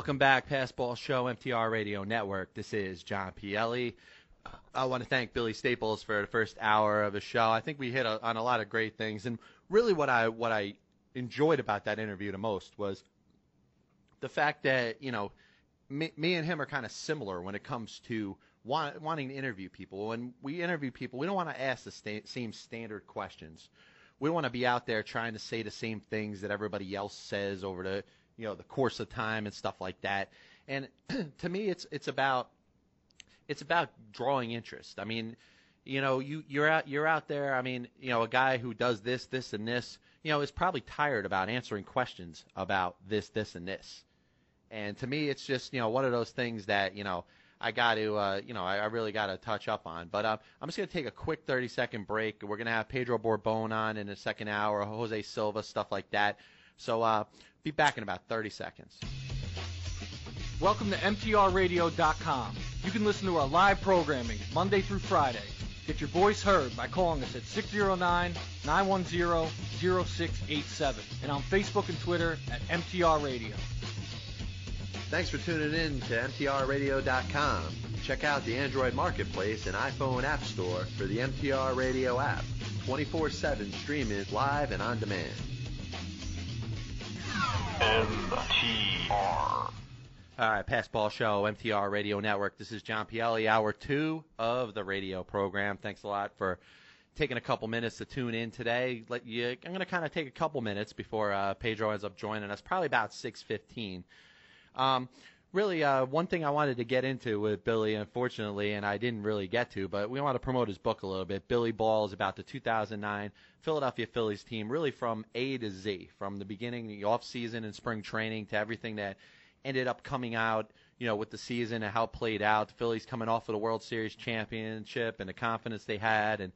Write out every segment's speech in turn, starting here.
Welcome back, Passball Show, MTR Radio Network. This is John Pielli. I want to thank Billy Staples for the first hour of the show. I think we hit a, on a lot of great things, and really, what I what I enjoyed about that interview the most was the fact that you know me, me and him are kind of similar when it comes to want, wanting to interview people. When we interview people, we don't want to ask the sta- same standard questions. We want to be out there trying to say the same things that everybody else says over the you know the course of time and stuff like that. And to me, it's it's about it's about drawing interest. I mean, you know, you you're out you're out there. I mean, you know, a guy who does this, this, and this, you know, is probably tired about answering questions about this, this, and this. And to me, it's just you know one of those things that you know I got to uh, you know I, I really got to touch up on. But uh, I'm just gonna take a quick 30 second break. We're gonna have Pedro Borbon on in the second hour, Jose Silva, stuff like that. So uh, be back in about 30 seconds. Welcome to MTRRadio.com. You can listen to our live programming Monday through Friday. Get your voice heard by calling us at 609-910-0687 and on Facebook and Twitter at MTR Radio. Thanks for tuning in to MTRRadio.com. Check out the Android Marketplace and iPhone App Store for the MTR Radio app. 24-7 streaming live and on demand. All right, Passball Show, MTR Radio Network. This is John Pielli, hour two of the radio program. Thanks a lot for taking a couple minutes to tune in today. Let you, I'm going to kind of take a couple minutes before uh, Pedro ends up joining us, probably about 6:15. Um, really, uh, one thing I wanted to get into with Billy, unfortunately, and I didn't really get to, but we want to promote his book a little bit. Billy Ball is about the 2009 Philadelphia Phillies team, really from A to Z, from the beginning, the off season and spring training to everything that ended up coming out, you know, with the season and how it played out. The Phillies coming off of the World Series championship and the confidence they had, and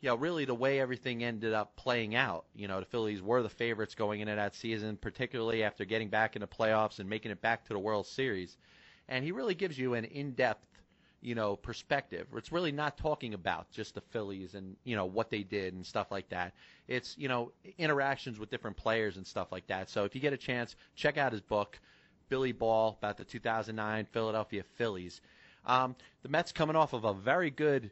you know, really the way everything ended up playing out. You know, the Phillies were the favorites going into that season, particularly after getting back into playoffs and making it back to the World Series. And he really gives you an in-depth, you know, perspective. It's really not talking about just the Phillies and, you know, what they did and stuff like that. It's, you know, interactions with different players and stuff like that. So if you get a chance, check out his book, Billy Ball, about the 2009 Philadelphia Phillies. Um, the Mets coming off of a very good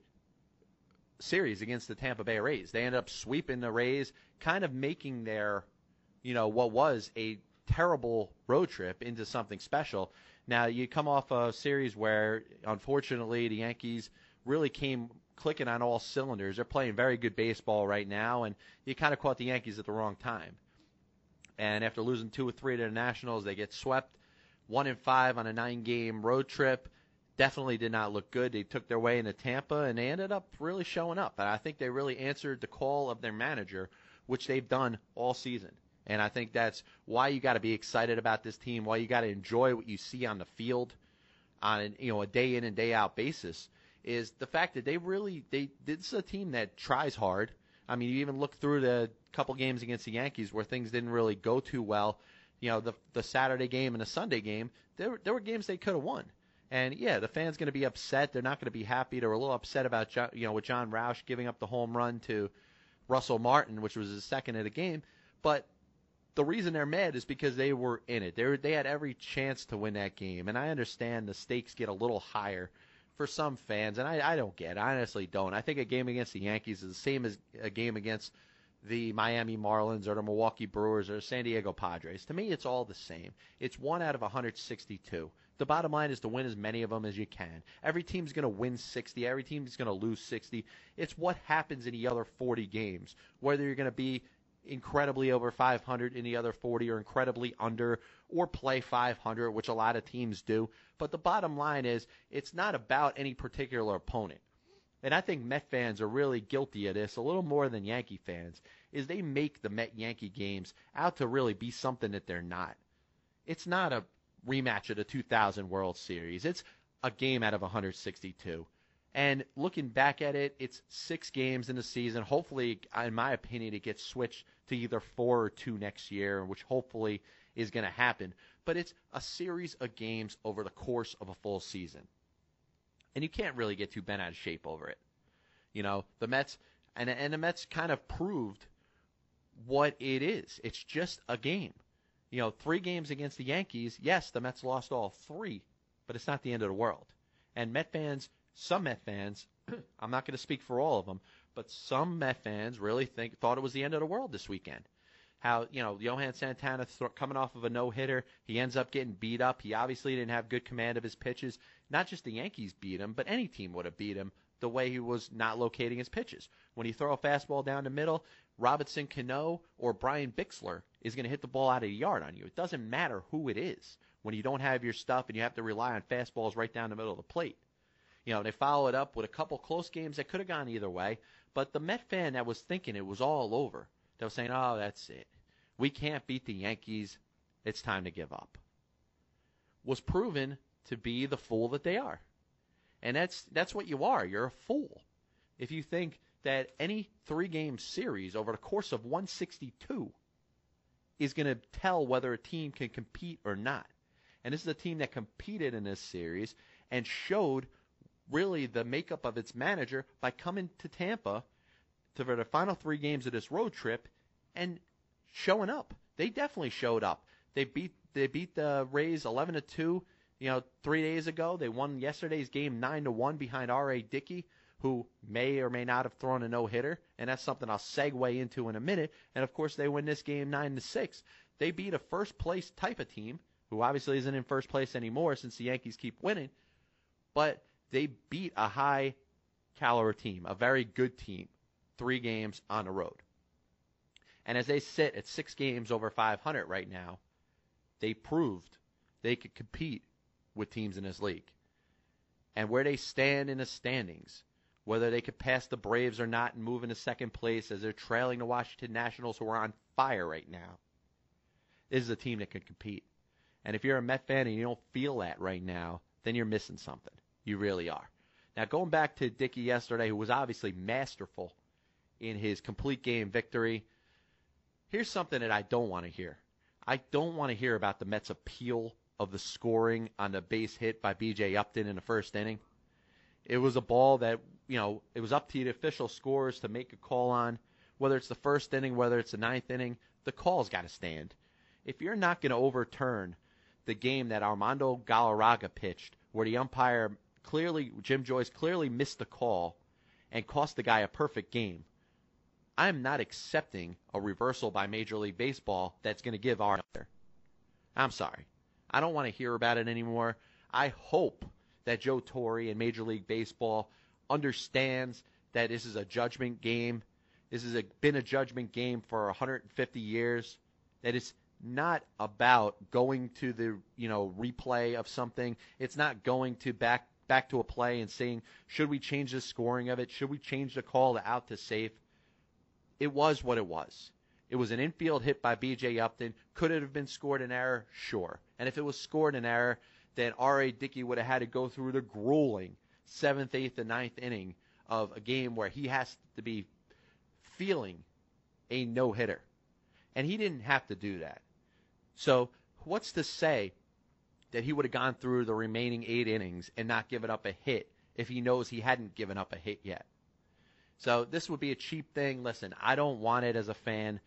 series against the Tampa Bay Rays. They ended up sweeping the Rays, kind of making their, you know, what was a terrible road trip into something special. Now you come off a series where, unfortunately, the Yankees really came clicking on all cylinders. They're playing very good baseball right now, and you kind of caught the Yankees at the wrong time. And after losing two or three to the Nationals, they get swept, one in five on a nine-game road trip definitely did not look good. They took their way into Tampa and they ended up really showing up. And I think they really answered the call of their manager, which they've done all season. And I think that's why you got to be excited about this team, why you got to enjoy what you see on the field on you know a day in and day out basis is the fact that they really they this is a team that tries hard. I mean, you even look through the couple games against the Yankees where things didn't really go too well. You know, the the Saturday game and the Sunday game, there there were games they could have won. And yeah, the fans going to be upset. They're not going to be happy. They're a little upset about John, you know with Jon Rauch giving up the home run to Russell Martin, which was his second of the game. But the reason they're mad is because they were in it. They were, they had every chance to win that game, and I understand the stakes get a little higher for some fans, and I, I don't get. It. I honestly don't. I think a game against the Yankees is the same as a game against the Miami Marlins or the Milwaukee Brewers or the San Diego Padres. To me, it's all the same. It's one out of 162. The bottom line is to win as many of them as you can. Every team's going to win 60. Every team's going to lose 60. It's what happens in the other 40 games. Whether you're going to be incredibly over 500 in the other 40 or incredibly under or play 500, which a lot of teams do. But the bottom line is it's not about any particular opponent. And I think Met fans are really guilty of this a little more than Yankee fans, is they make the Met Yankee games out to really be something that they're not. It's not a rematch of the 2000 World Series. It's a game out of 162. And looking back at it, it's six games in the season. Hopefully, in my opinion, it gets switched to either four or two next year, which hopefully is going to happen. but it's a series of games over the course of a full season. And you can't really get too bent out of shape over it. You know, the Mets and and the Mets kind of proved what it is. It's just a game. You know, three games against the Yankees, yes, the Mets lost all three, but it's not the end of the world. And Met fans, some Met fans, I'm not going to speak for all of them, but some Met fans really think thought it was the end of the world this weekend. How you know Johan Santana th- coming off of a no hitter, he ends up getting beat up. He obviously didn't have good command of his pitches. Not just the Yankees beat him, but any team would have beat him the way he was not locating his pitches. When you throw a fastball down the middle, Robinson Cano or Brian Bixler is going to hit the ball out of the yard on you. It doesn't matter who it is when you don't have your stuff and you have to rely on fastballs right down the middle of the plate. You know, they followed it up with a couple close games that could have gone either way, but the Met fan that was thinking it was all over, that was saying, oh, that's it. We can't beat the Yankees. It's time to give up. Was proven to be the fool that they are. And that's that's what you are. You're a fool. If you think that any three game series over the course of 162 is going to tell whether a team can compete or not. And this is a team that competed in this series and showed really the makeup of its manager by coming to Tampa to for the final three games of this road trip and showing up. They definitely showed up. They beat they beat the Rays 11 to 2, you know, 3 days ago. They won yesterday's game 9 to 1 behind R.A. Dickey who may or may not have thrown a no hitter, and that's something I'll segue into in a minute. And of course, they win this game nine to six. They beat a first place type of team, who obviously isn't in first place anymore since the Yankees keep winning, but they beat a high caliber team, a very good team, three games on the road. And as they sit at six games over 500 right now, they proved they could compete with teams in this league. And where they stand in the standings, whether they could pass the Braves or not and move into second place as they're trailing the Washington Nationals, who are on fire right now. This is a team that can compete. And if you're a Met fan and you don't feel that right now, then you're missing something. You really are. Now, going back to Dickey yesterday, who was obviously masterful in his complete game victory, here's something that I don't want to hear. I don't want to hear about the Mets' appeal of the scoring on the base hit by B.J. Upton in the first inning. It was a ball that you know, it was up to the official scores to make a call on whether it's the first inning, whether it's the ninth inning. The call's got to stand. If you're not going to overturn the game that Armando Galarraga pitched, where the umpire clearly, Jim Joyce clearly missed the call and cost the guy a perfect game, I'm not accepting a reversal by Major League Baseball that's going to give our. I'm sorry. I don't want to hear about it anymore. I hope that Joe Torre and Major League Baseball understands that this is a judgment game. This has been a judgment game for 150 years. That it's not about going to the you know replay of something. It's not going to back back to a play and saying should we change the scoring of it? Should we change the call to out to safe? It was what it was. It was an infield hit by B.J. Upton. Could it have been scored an error? Sure. And if it was scored an error, then R.A. Dickey would have had to go through the grueling seventh, eighth, and ninth inning of a game where he has to be feeling a no hitter. And he didn't have to do that. So, what's to say that he would have gone through the remaining eight innings and not given up a hit if he knows he hadn't given up a hit yet? So, this would be a cheap thing. Listen, I don't want it as a fan.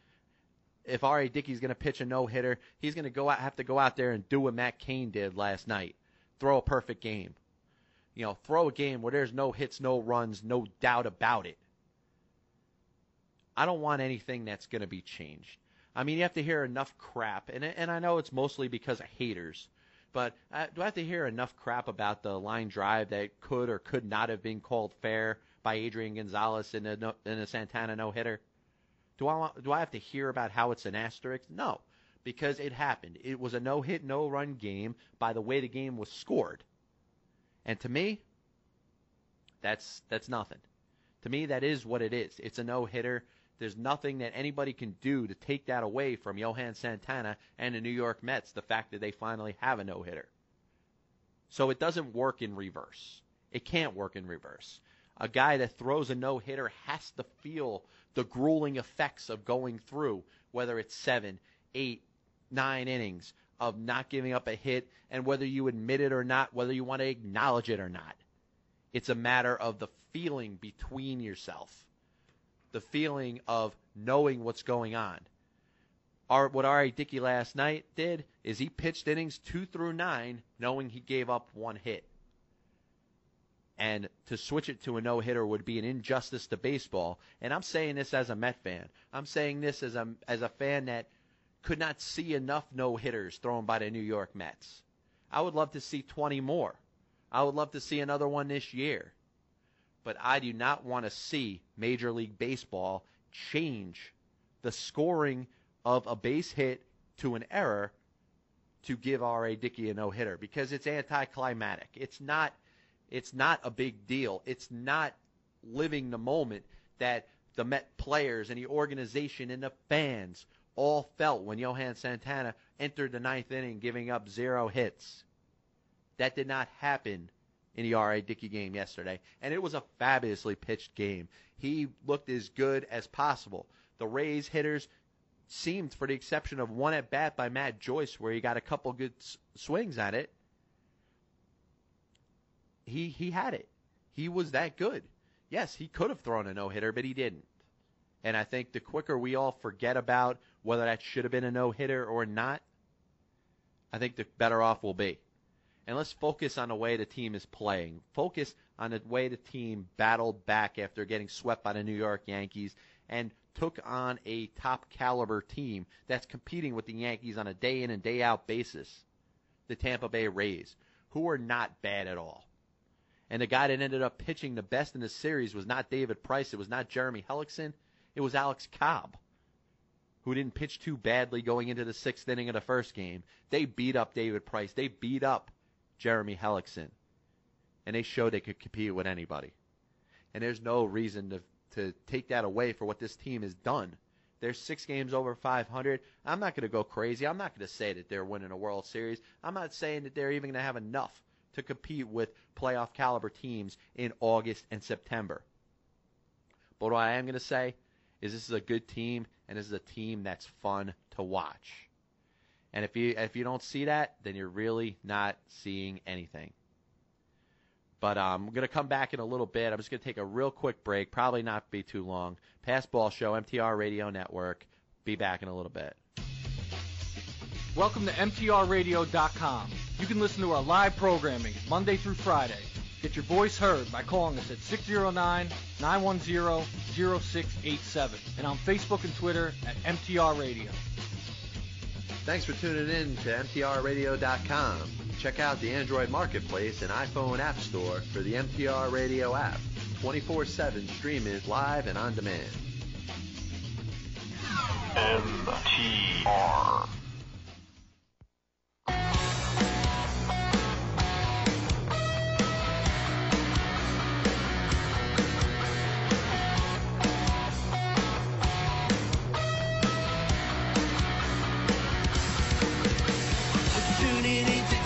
If R.A. Dickey's going to pitch a no hitter, he's going to go out, have to go out there and do what Matt Cain did last night throw a perfect game you know, throw a game where there's no hits, no runs, no doubt about it. I don't want anything that's going to be changed. I mean, you have to hear enough crap, and and I know it's mostly because of haters, but uh, do I have to hear enough crap about the line drive that could or could not have been called fair by Adrian Gonzalez in a in a Santana no hitter? Do I want, do I have to hear about how it's an asterisk? No, because it happened. It was a no hit, no run game by the way the game was scored. And to me, that's that's nothing. To me, that is what it is. It's a no hitter. There's nothing that anybody can do to take that away from Johan Santana and the New York Mets, the fact that they finally have a no hitter. So it doesn't work in reverse. It can't work in reverse. A guy that throws a no hitter has to feel the grueling effects of going through, whether it's seven, eight, nine innings of not giving up a hit, and whether you admit it or not, whether you want to acknowledge it or not. It's a matter of the feeling between yourself, the feeling of knowing what's going on. Our, what R.A. Dickey last night did is he pitched innings two through nine, knowing he gave up one hit. And to switch it to a no hitter would be an injustice to baseball. And I'm saying this as a Met fan. I'm saying this as a as a fan that could not see enough no hitters thrown by the New York Mets. I would love to see 20 more. I would love to see another one this year. But I do not want to see Major League Baseball change the scoring of a base hit to an error to give R.A. Dickey a no hitter because it's anticlimactic. It's not it's not a big deal. It's not living the moment that the Met players and the organization and the fans all felt when Johan Santana entered the ninth inning giving up zero hits. That did not happen in the R.A. Dickey game yesterday, and it was a fabulously pitched game. He looked as good as possible. The Rays hitters seemed, for the exception of one at bat by Matt Joyce, where he got a couple good s- swings at it, he he had it. He was that good. Yes, he could have thrown a no hitter, but he didn't. And I think the quicker we all forget about whether that should have been a no hitter or not, I think the better off we'll be. And let's focus on the way the team is playing. Focus on the way the team battled back after getting swept by the New York Yankees and took on a top caliber team that's competing with the Yankees on a day in and day out basis. The Tampa Bay Rays, who are not bad at all. And the guy that ended up pitching the best in the series was not David Price. It was not Jeremy Hellickson. It was Alex Cobb, who didn't pitch too badly going into the sixth inning of the first game. They beat up David Price. They beat up Jeremy Hellickson. And they showed they could compete with anybody. And there's no reason to, to take that away for what this team has done. They're six games over 500. I'm not going to go crazy. I'm not going to say that they're winning a World Series. I'm not saying that they're even going to have enough to compete with playoff caliber teams in August and September. But what I am going to say is this is a good team and this is a team that's fun to watch. And if you if you don't see that, then you're really not seeing anything. But um, I'm going to come back in a little bit. I'm just going to take a real quick break, probably not be too long. Passball Show, MTR Radio Network. Be back in a little bit. Welcome to MTRRadio.com. You can listen to our live programming Monday through Friday. Get your voice heard by calling us at 609-910-0687 and on Facebook and Twitter at MTR Radio. Thanks for tuning in to MTRRadio.com. Check out the Android Marketplace and iPhone App Store for the MTR Radio app. 24-7 streaming live and on demand. MTR.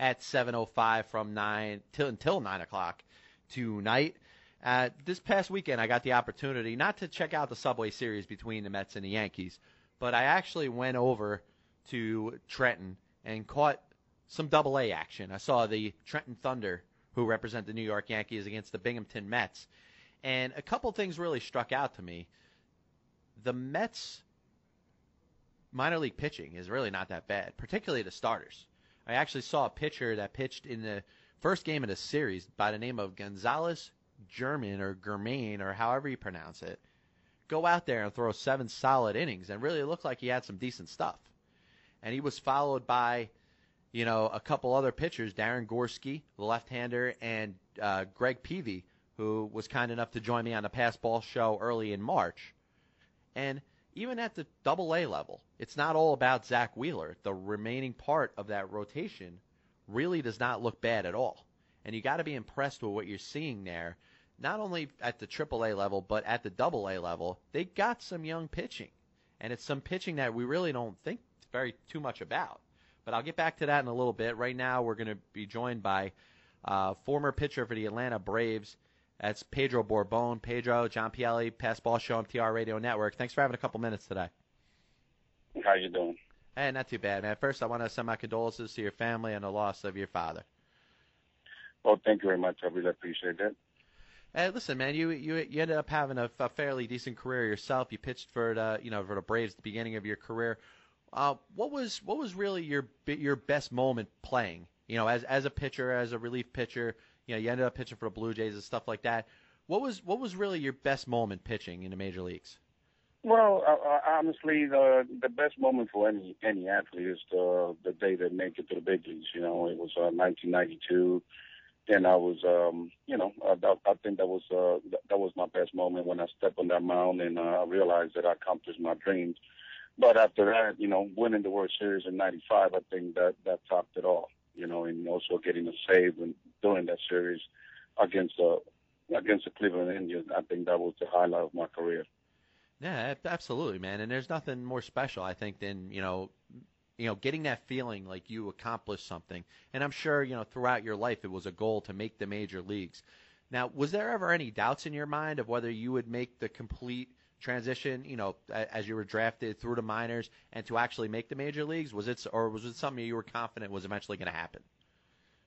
at 7:05 from nine till until nine o'clock tonight. Uh, this past weekend, I got the opportunity not to check out the Subway Series between the Mets and the Yankees, but I actually went over to Trenton and caught some Double A action. I saw the Trenton Thunder, who represent the New York Yankees, against the Binghamton Mets. And a couple things really struck out to me. The Mets minor league pitching is really not that bad, particularly the starters. I actually saw a pitcher that pitched in the first game of the series by the name of Gonzalez Germen or Germain or however you pronounce it. Go out there and throw seven solid innings and really looked like he had some decent stuff. And he was followed by, you know, a couple other pitchers, Darin Gorski, the left-hander, and uh, Greg Peavey, who was kind enough to join me on the Pass Ball show early in March. And even at the double A level, it's not all about Zack Wheeler. The remaining part of that rotation really does not look bad at all. And you got to be impressed with what you're seeing there, not only at the AAA level, but at the AA level. They got some young pitching, and it's some pitching that we really don't think very too much about. But I'll get back to that in a little bit. Right now, we're going to be joined by uh, former pitcher for the Atlanta Braves. That's Pedro Borbon. Pedro, John Pielli, Pass Ball Show, MTR Radio Network. Thanks for having a couple minutes today. How you doing? Hey, not too bad, man. First, I want to send my condolences to your family and the loss of your father. Well, thank you very much. I really appreciate that. Hey, listen, man, you you you ended up having a, a fairly decent career yourself. You pitched for the you know for the Braves at the beginning of your career. Uh, what was what was really your your best moment playing? You know, as as a pitcher, as a relief pitcher. You know, you ended up pitching for the Blue Jays and stuff like that. What was what was really your best moment pitching in the major leagues? Well, uh, uh, honestly, the the best moment for any any athlete is the the day they make it to the big leagues. You know, it was uh, 1992, and I was, um, you know, uh, that, I think that was uh, that, that was my best moment when I stepped on that mound and uh, I realized that I accomplished my dreams. But after that, you know, winning the World Series in '95, I think that that topped it all. You know, and also getting a save and during that series against the against the Cleveland Indians, I think that was the highlight of my career. Yeah, absolutely, man. And there's nothing more special, I think, than you know, you know, getting that feeling like you accomplished something. And I'm sure, you know, throughout your life, it was a goal to make the major leagues. Now, was there ever any doubts in your mind of whether you would make the complete transition, you know, as you were drafted through the minors and to actually make the major leagues? Was it, or was it something you were confident was eventually going to happen?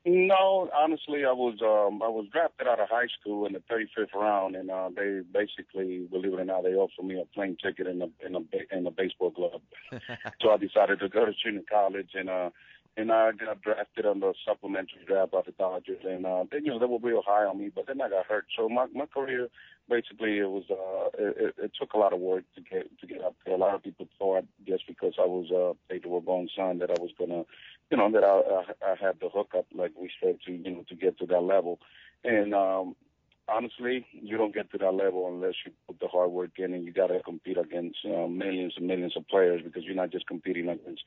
No, honestly, I was um I was drafted out of high school in the 35th round, and uh, they basically, believe it or not, they offered me a plane ticket in a in a in a baseball club. so I decided to go to junior college, and uh and I got drafted on the supplementary draft by the Dodgers, and uh, they, you know they were real high on me, but then I got hurt. So my my career basically it was uh it, it took a lot of work to get to get up there. A lot of people thought just because I was uh Pedro Borbon's son that I was gonna you know that I I, I had the hookup like we said to you know to get to that level, and um honestly, you don't get to that level unless you put the hard work in, and you got to compete against uh, millions and millions of players because you're not just competing against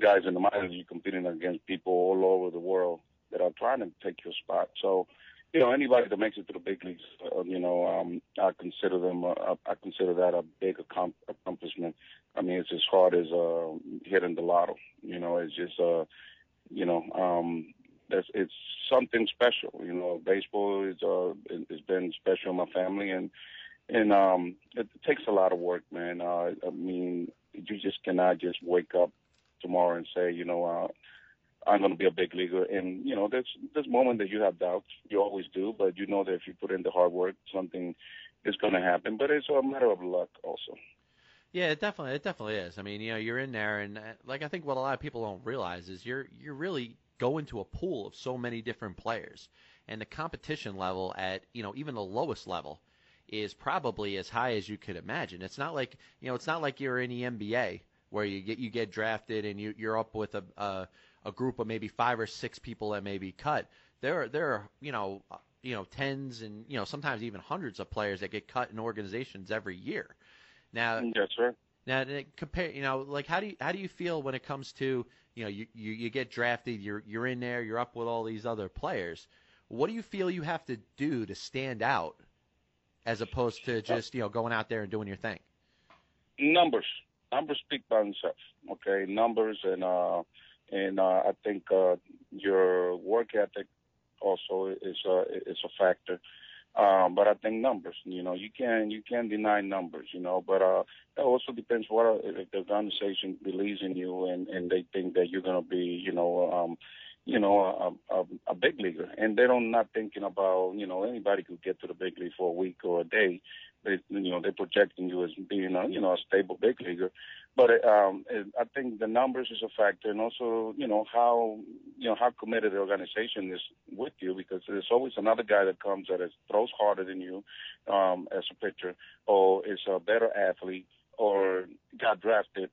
guys in the minors. You're competing against people all over the world that are trying to take your spot. So, you know, anybody that makes it to the big leagues, uh, you know, um, I consider them. Uh, I consider that a big accom- accomplishment. I mean, it's as hard as uh, hitting the lotto. You know, it's just, uh, you know, um, it's, it's something special. You know, baseball is uh it, has been special in my family, and and um it takes a lot of work, man. Uh, I mean, you just cannot just wake up tomorrow and say, you know, uh, I'm going to be a big leaguer. And you know, there's there's moments that you have doubts. You always do, but you know that if you put in the hard work, something is going to happen. But it's a matter of luck also. Yeah, it definitely it definitely is. I mean, you know, you're in there, and uh, like I think what a lot of people don't realize is you're you're really go into a pool of so many different players, and the competition level at you know even the lowest level is probably as high as you could imagine. It's not like you know it's not like you're in the NBA where you get you get drafted and you you're up with a a, a group of maybe five or six people that may be cut. There are there are you know uh, you know tens and you know sometimes even hundreds of players that get cut in organizations every year. Now, yes, sir. Now, compare, you know, like how do you how do you feel when it comes to you know, you, you, you get drafted, you're you're in there, you're up with all these other players. What do you feel you have to do to stand out, as opposed to just you know going out there and doing your thing? Numbers, numbers speak by themselves. Okay, numbers and uh, and uh, I think uh, your work ethic also is a is a factor. Um, but I think numbers, you know, you can you can deny numbers, you know, but uh, it also depends what if the organization believes in you and and they think that you're gonna be, you know, um, you know, a, a, a big leaguer, and they don't not thinking about, you know, anybody could get to the big league for a week or a day. They, you know, they're projecting you as being a, you know, a stable big leaguer. But um, I think the numbers is a factor, and also, you know, how you know how committed the organization is with you, because there's always another guy that comes that is, throws harder than you um, as a pitcher, or is a better athlete, or got drafted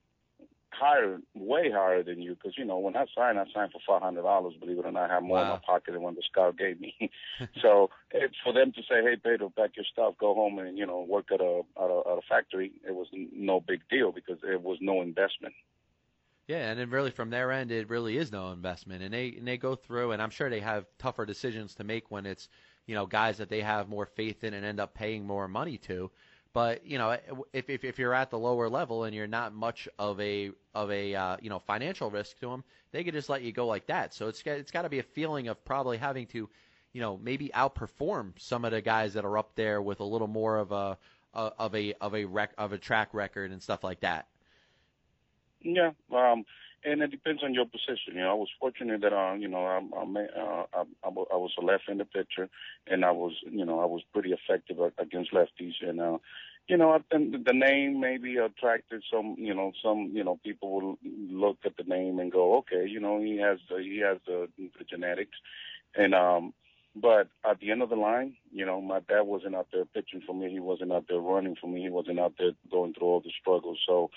higher, way higher than you. Because you know, when I signed, I signed for five hundred dollars. Believe it or not, I have more wow. in my pocket than what the scout gave me. so it's for them to say, "Hey, Pedro, pack your stuff, go home, and you know, work at a at a, at a factory," it was no big deal because it was no investment. Yeah, and then really from their end, it really is no investment, and they and they go through, and I'm sure they have tougher decisions to make when it's you know guys that they have more faith in and end up paying more money to. But you know, if if, if you're at the lower level and you're not much of a of a uh, you know financial risk to them, they could just let you go like that. So it's it's got to be a feeling of probably having to, you know, maybe outperform some of the guys that are up there with a little more of a of a of a rec, of a track record and stuff like that. Yeah, um, and it depends on your position. You know, I was fortunate that uh, you know, I'm, I'm uh, I, I, I was a left-handed pitcher, and I was, you know, I was pretty effective against lefties, and uh, you know, I think the name maybe attracted some, you know, some, you know, people will look at the name and go, okay, you know, he has the, he has the, the genetics, and um, but at the end of the line, you know, my dad wasn't out there pitching for me. He wasn't out there running for me. He wasn't out there going through all the struggles. So,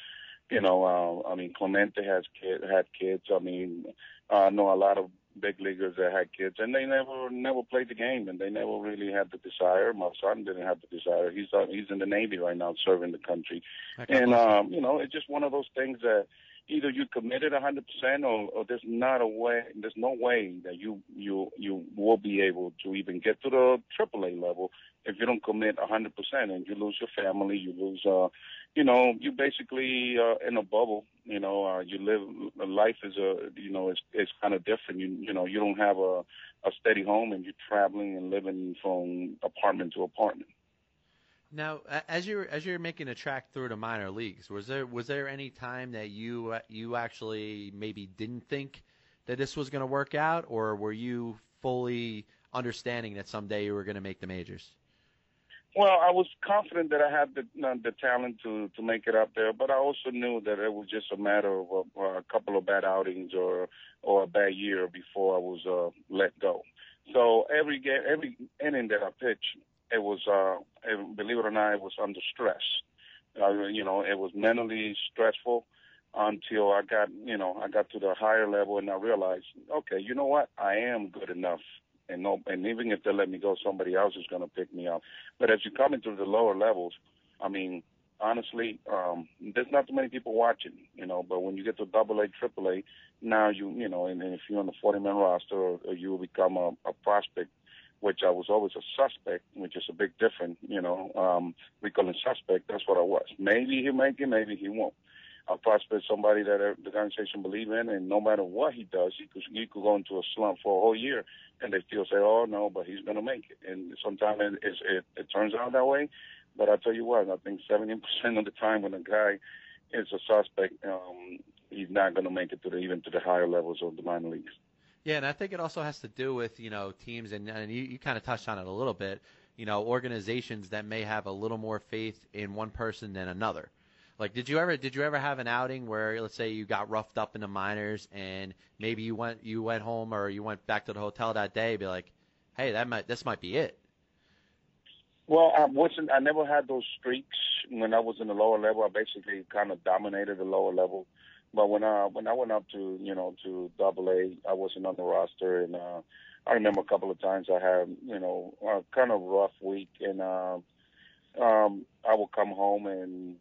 you know, uh, I mean, Clemente has kid, had kids. I mean, I know a lot of big leaguers that had kids, and they never never played the game, and they never really had the desire. My son didn't have the desire. He's uh, he's in the Navy right now, serving the country, and um, you know, it's just one of those things that either you committed 100% or, or there's not a way there's no way that you you you will be able to even get to the AAA level if you don't commit 100% and you lose your family you lose uh you know you basically uh in a bubble you know uh you live life is a you know it's it's kind of different you you know you don't have a a steady home and you're traveling and living from apartment to apartment now, as you're as you're making a track through the minor leagues, was there was there any time that you you actually maybe didn't think that this was going to work out, or were you fully understanding that someday you were going to make the majors? Well, I was confident that I had the uh, the talent to to make it up there, but I also knew that it was just a matter of a, a couple of bad outings or or a bad year before I was uh, let go. So every game, every inning that I pitched, it was, uh, it, believe it or not, it was under stress. Uh, you know, it was mentally stressful until I got, you know, I got to the higher level and I realized, okay, you know what? I am good enough. And no, and even if they let me go, somebody else is going to pick me up. But as you come into the lower levels, I mean, honestly, um, there's not too many people watching, you know. But when you get to double A, triple A, now you, you know, and, and if you're on the 40 man roster, or, or you become a, a prospect which I was always a suspect, which is a big difference, you know. Um, we suspect. That's what I was. Maybe he'll make it, maybe he won't. A prospect, somebody that the organization believe in, and no matter what he does, he could he could go into a slump for a whole year, and they still say, "Oh no, but he's going to make it." And sometimes it, it it turns out that way. But I tell you what, I think 70% of the time when a guy is a suspect, um, he's not going to make it to the even to the higher levels of the minor leagues. Yeah, and I think it also has to do with you know teams, and, and you, you kind of touched on it a little bit. You know, organizations that may have a little more faith in one person than another. Like, did you ever did you ever have an outing where, let's say, you got roughed up in the minors, and maybe you went you went home or you went back to the hotel that day, and be like, hey, that might this might be it. Well, I wasn't. I never had those streaks when I was in the lower level. I basically kind of dominated the lower level. But when I when I went up to you know to Double A, I wasn't on the roster, and uh, I remember a couple of times I had you know a kind of rough week, and uh, um, I would come home and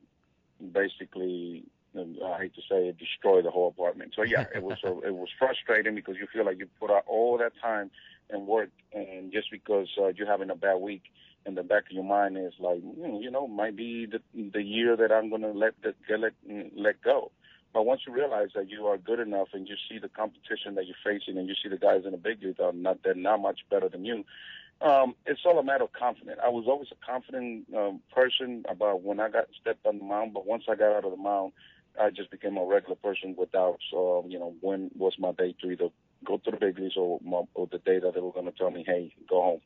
basically I hate to say it, destroy the whole apartment. So yeah, it was a, it was frustrating because you feel like you put out all that time and work, and just because uh, you're having a bad week, in the back of your mind is like, mm, you know, might be the the year that I'm gonna let the, let let go. But once you realize that you are good enough and you see the competition that you're facing and you see the guys in the big league are not they're not much better than you, um, it's all a matter of confidence. I was always a confident um, person about when I got stepped on the mound, but once I got out of the mound, I just became a regular person without, so you know, when was my day to either go to the big leagues or, my, or the day that they were going to tell me, hey, go home.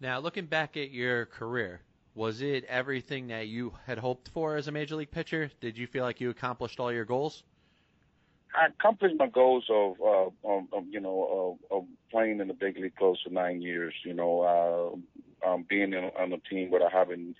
Now, looking back at your career, was it everything that you had hoped for as a major league pitcher? Did you feel like you accomplished all your goals? I accomplished my goals of, uh, of, of you know, of, of playing in the big league close to nine years. You know, uh, um, being in, on a team without having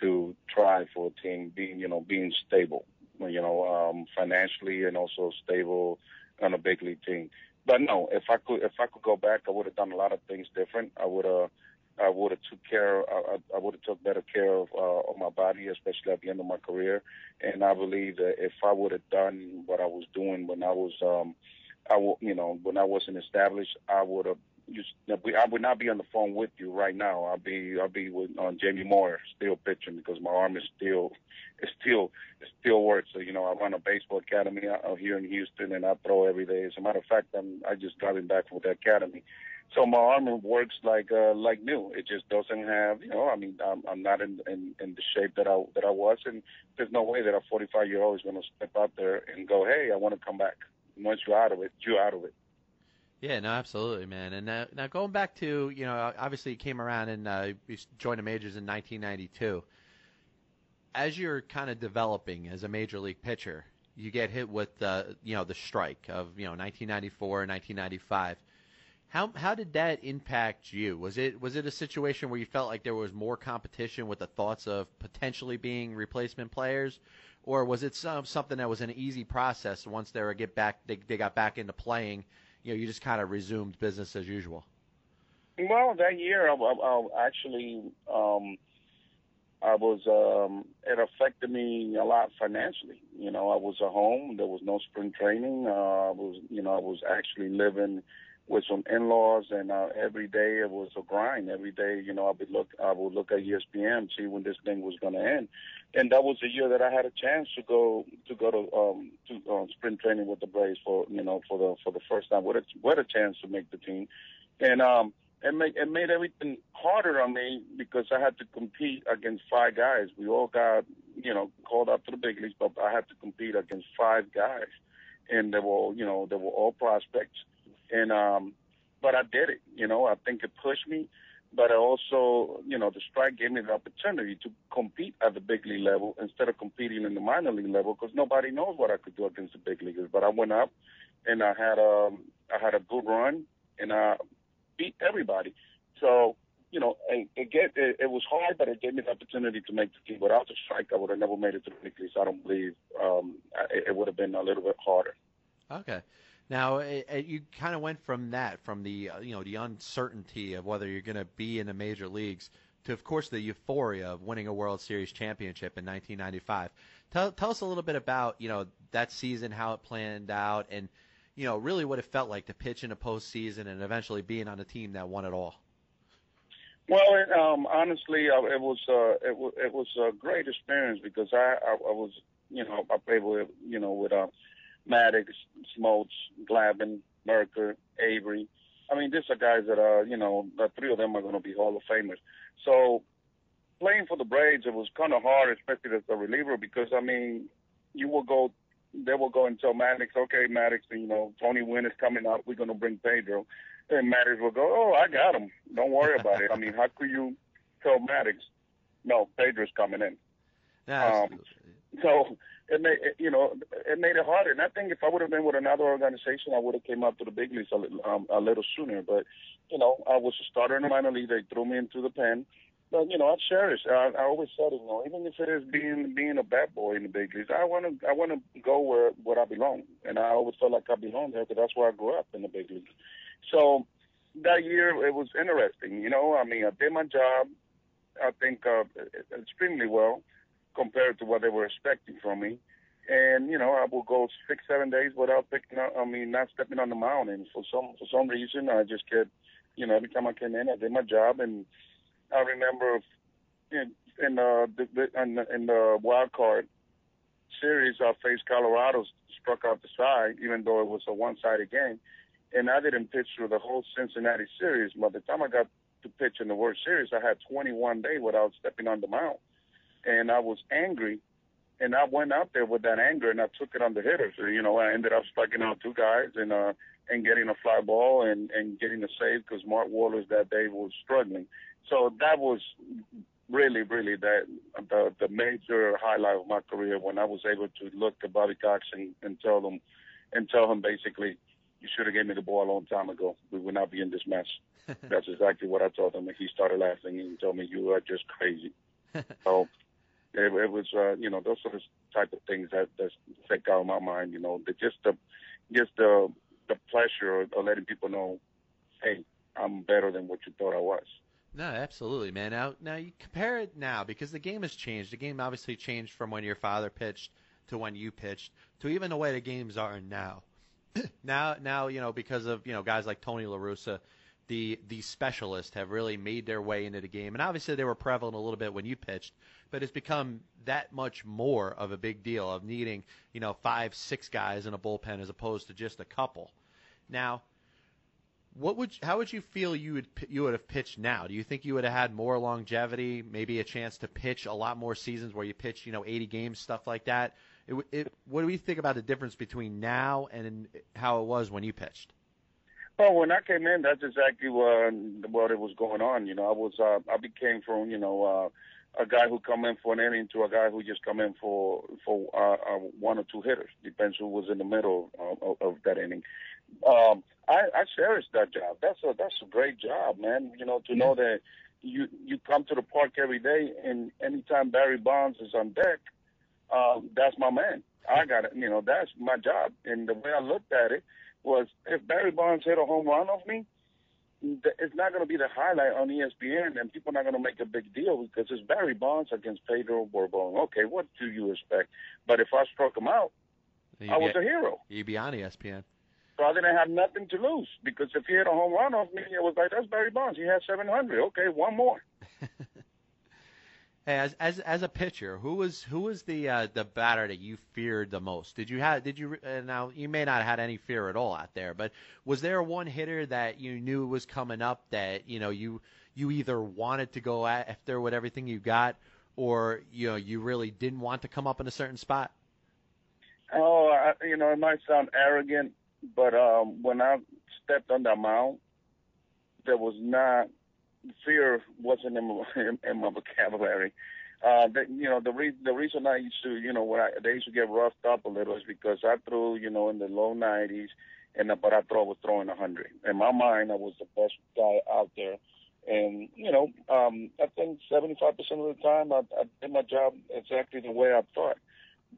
to try for a team, being you know, being stable. You know, um, financially and also stable on a big league team. But no, if I could, if I could go back, I would have done a lot of things different. I would have I would have took care. I, I would have took better care of uh, of my body, especially at the end of my career. And I believe that if I would have done what I was doing when I was, um, I w- you know, when I wasn't established, I would have. I would not be on the phone with you right now. I'll be I'll be with on Jamie Moyer still pitching because my arm is still it still it still works. So you know I run a baseball academy out here in Houston and I throw every day. As a matter of fact, I'm I just driving back from the academy so my arm works like uh, like new. It just doesn't have, you know. I mean, I'm, I'm not in, in in the shape that I that I was, and there's no way that a 45 year old is going to step out there and go, "Hey, I want to come back." Once you're out of it, you're out of it. Yeah, no, absolutely, man. And uh, now going back to, you know, obviously you came around and uh, you joined the majors in 1992. As you're kind of developing as a major league pitcher, you get hit with, uh, you know, the strike of, you know, 1994 and 1995 how how did that impact you? Was it was it a situation where you felt like there was more competition with the thoughts of potentially being replacement players, or was it some, something that was an easy process once they were get back they, they got back into playing? You know, you just kind of resumed business as usual. Well, that year I, I, I actually um, I was um, it affected me a lot financially. You know, I was at home. There was no spring training. Uh, I was you know I was actually living with some in-laws, and uh, every day it was a grind. Every day, you know, I would look, I would look at ESPN, see when this thing was going to end, and that was the year that I had a chance to go to go to um to um, sprint training with the Braves for you know for the for the first time. What a what a chance to make the team, and um it made it made everything harder on me because I had to compete against five guys. We all got you know called up to the big leagues, but I had to compete against five guys, and they were you know they were all prospects and um, but I did it. You know, I think it pushed me, but I also, you know, the strike gave me the opportunity to compete at the big league level instead of competing in the minor league level because nobody knows what I could do against the big leaguers. But I went up, and I had a um, I had a good run, and I beat everybody. So you know, it, it, get, it, it was hard, but it gave me the opportunity to make the team. Without the strike, I would have never made it to the big leagues. I don't believe um, it, it would have been a little bit harder. Okay. Now it, it, you kind of went from that, from the uh, you know the uncertainty of whether you're going to be in the major leagues, to of course the euphoria of winning a World Series championship in 1995. Tell tell us a little bit about you know that season, how it planned out, and you know really what it felt like to pitch in a postseason and eventually being on a team that won it all. Well, it, um, honestly, uh, it was uh, it, was it was a great experience because I I, I was you know I played with you know with uh, Maddux, Smoltz, Glavine, Mercker, Avery. I mean, these are guys that are, you know, the three of them are going to be Hall of Famers. So playing for the Braves, it was kind of hard, especially as a reliever, because, I mean, you will go, they will go and tell Maddux, okay, Maddux, you know, Tony Gwynn is coming up. We're going to bring Pedro. And Maddux will go, oh, I got him. Don't worry about it. I mean, how could you tell Maddux, no, Pedro's coming in? Yeah, um, so it made you know it made it harder. And I think if I would have been with another organization, I would have came up to the big leagues a little, um, a little sooner. But you know, I was a starter in the minor league. They threw me into the pen. But you know, I cherish. I, I always said, you know, even if it is being being a bad boy in the big leagues, I want to I want to go where where I belong. And I always felt like I belonged there because that's where I grew up in the big leagues. So that year it was interesting. You know, I mean, I did my job. I think uh, extremely well compared to what they were expecting from me. And you know, I will go six, seven days without picking up. I mean, not stepping on the mound. And for some for some reason, I just kept, you know, every time I came in, I did my job. And I remember in in uh, the, in, the, in the wild card series, I faced Colorado, struck out the side, even though it was a one-sided game. And I didn't pitch through the whole Cincinnati series. By the time I got to pitch in the World Series, I had 21 days without stepping on the mound and I was angry. And I went out there with that anger, and I took it on the hitters. You know, I ended up striking out two guys and uh, and getting a fly ball and and getting a save because Mark Wohlers that day was struggling. So that was really, really that the the major highlight of my career when I was able to look at Bobby Cox and, and tell them and tell him basically, you should have gave me the ball a long time ago. We would not be in this mess. That's exactly what I told him, and he started laughing and he told me, "You are just crazy." so it, it was uh, you know those sort of type of things that that out in my mind. You know, the, just the just the the pleasure of, of letting people know, hey, I'm better than what you thought I was. No, absolutely, man. Now, now you compare it now because the game has changed. The game obviously changed from when your father pitched to when you pitched to even the way the games are now. now, now you know because of you know guys like Tony La Russa, the the specialists have really made their way into the game, and obviously they were prevalent a little bit when you pitched, but it's become that much more of a big deal of needing you know five, six guys in a bullpen as opposed to just a couple. Now what would how would you feel you would you would have pitched now? Do you think you would have had more longevity, maybe a chance to pitch a lot more seasons where you pitch, you know, 80 games, stuff like that? It, it, what do we think about the difference between now and how it was when you pitched? Well, when I came in, that's exactly what what it was going on. You know, I was uh, I became from you know uh, a guy who come in for an inning to a guy who just come in for for uh, uh, one or two hitters. Depends who was in the middle of, of that inning. Um, I, I cherish that job. That's a that's a great job, man. You know, to know that you you come to the park every day, and anytime Barry Bonds is on deck, um, that's my man. I got it. You know, that's my job. And the way I looked at it was, if Barry Bonds hit a home run off me, it's not going to be the highlight on ESPN, and people are not going to make a big deal because it's Barry Bonds against Pedro Borbon. Okay, what do you expect? But if I struck him out, I was a hero. You'd be on ESPN. So I didn't have nothing to lose because if he had a home run off me, it was like that's Barry Bonds. He had 700. Okay, one more. hey, as as as a pitcher, who was who was the uh, the batter that you feared the most? Did you have did you uh, now you may not have had any fear at all out there, but was there one hitter that you knew was coming up that you know you you either wanted to go after with everything you got, or you know you really didn't want to come up in a certain spot? Oh, I, you know, it might sound arrogant, but um, when I stepped on the mound, there was not fear wasn't in my, in, in my vocabulary. Uh, that, you know, the re- the reason I used to, you know, when I they used to get roughed up a little is because I threw, you know, in the low 90s, and but I throw was throwing 100. In my mind, I was the best guy out there, and you know, um, I think 75% of the time I, I did my job exactly the way I thought.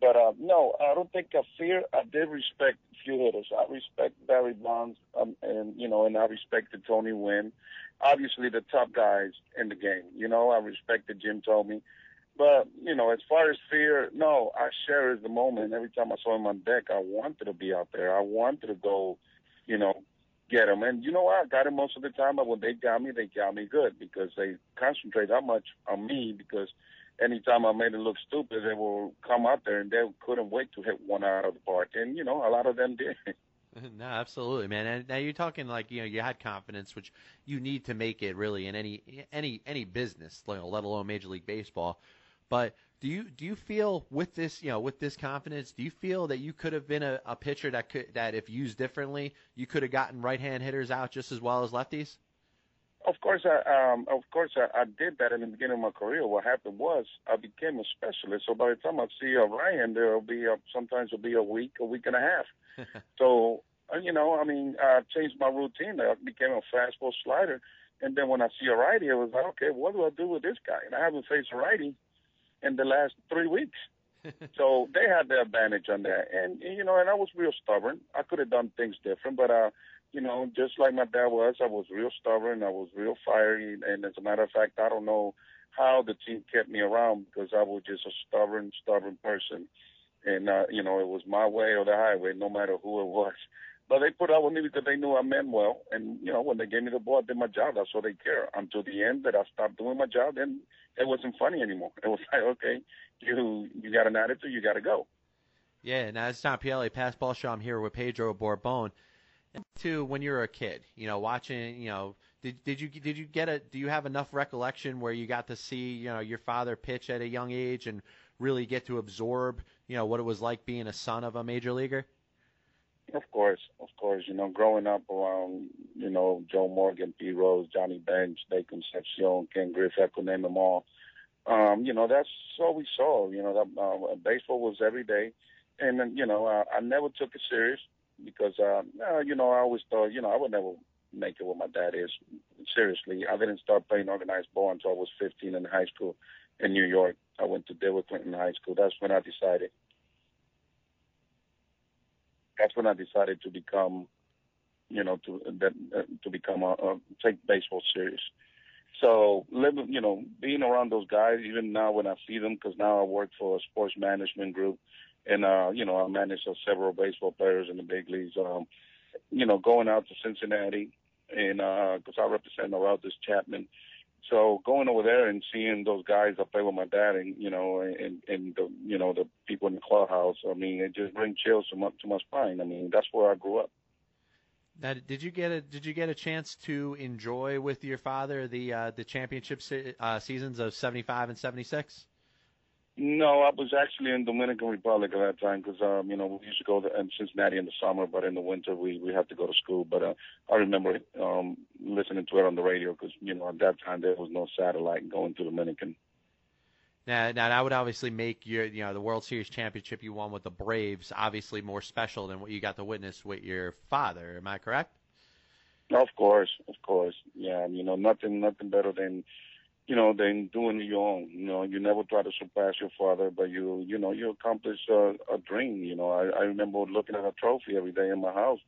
But uh, no, I don't think I fear. I did respect a few hitters. I respect Barry Bonds, um, and you know, and I respected Tony Gwynn. Obviously, the top guys in the game. You know, I respected Jim Thome. But you know, as far as fear, no, I cherish the moment. Every time I saw him on deck, I wanted to be out there. I wanted to go, you know, get him. And you know what? I got him most of the time. But when they got me, they got me good because they concentrate that much on me because anytime I made it look stupid, they will come out there and they couldn't wait to hit one out of the park. And you know, a lot of them did. No, absolutely, man. And now you're talking like you know you had confidence, which you need to make it really in any any any business, let alone Major League Baseball. But do you do you feel with this you know with this confidence, do you feel that you could have been a, a pitcher that could that if used differently, you could have gotten right hand hitters out just as well as lefties? Of course, I um, of course I, I did that in the beginning of my career. What happened was I became a specialist. So by the time I see a Ryan, there'll be a, sometimes it'll be a week, a week and a half. so uh, you know, I mean, I changed my routine. I became a fastball slider, and then when I see a righty, I was like, okay, what do I do with this guy? And I haven't faced a righty in the last three weeks. so they had the advantage on that, and you know, and I was real stubborn. I could have done things different, but uh, you know, just like my dad was, I was real stubborn. I was real fiery. And as a matter of fact, I don't know how the team kept me around because I was just a stubborn, stubborn person. And, uh, you know, it was my way or the highway, no matter who it was. But they put up with me because they knew I meant well. And, you know, when they gave me the ball, I did my job. That's all they care. Until the end that I stopped doing my job, then it wasn't funny anymore. It was like, okay, you you got an attitude, you got to go. Yeah, now it's Tom Pielli, Pass Ball Show. I'm here with Pedro Borbon to when you were a kid, you know, watching, you know, did did you did you get a do you have enough recollection where you got to see, you know, your father pitch at a young age and really get to absorb, you know, what it was like being a son of a major leaguer? Of course, of course. You know, growing up around, you know, Joe Morgan, Pete Rose, Johnny Bench, Dave Concepcion, Ken Griffey, I could name them all. Um, you know, that's all we saw. You know, that, uh, baseball was every day. And, you know, I never took it serious because uh, uh, you know I always thought you know I would never make it what my dad is. Seriously, I didn't start playing organized ball until I was 15 in high school in New York. I went to DeWitt Clinton High School. That's when I decided. That's when I decided to become, you know, to that uh, to become a, a take baseball serious. So living, you know, being around those guys, even now when I see them, because now I work for a sports management group, and uh, you know, I manage uh, several baseball players in the big leagues. Um, you know, going out to Cincinnati, and because uh, I represent Aroldis Chapman, so going over there and seeing those guys that play with my dad, and you know, and and the you know the people in the clubhouse, I mean, it just brings chills to my to my spine. I mean, that's where I grew up. Now, did you get a did you get a chance to enjoy with your father the uh, the championship se- uh, seasons of '75 and '76? No, I was actually in Dominican Republic at that time because um, you know we used to go to Cincinnati in the summer, but in the winter we we had to go to school. But uh, I remember um, listening to it on the radio because you know at that time there was no satellite going to Dominican. Now, now that would obviously make your you know the World Series championship you won with the Braves obviously more special than what you got to witness with your father. Am I correct? Of course, of course. Yeah, you know nothing nothing better than you know, than doing your own. You know, you never try to surpass your father, but you, you know, you accomplish a, a dream. You know, I, I remember looking at a trophy every day in my house,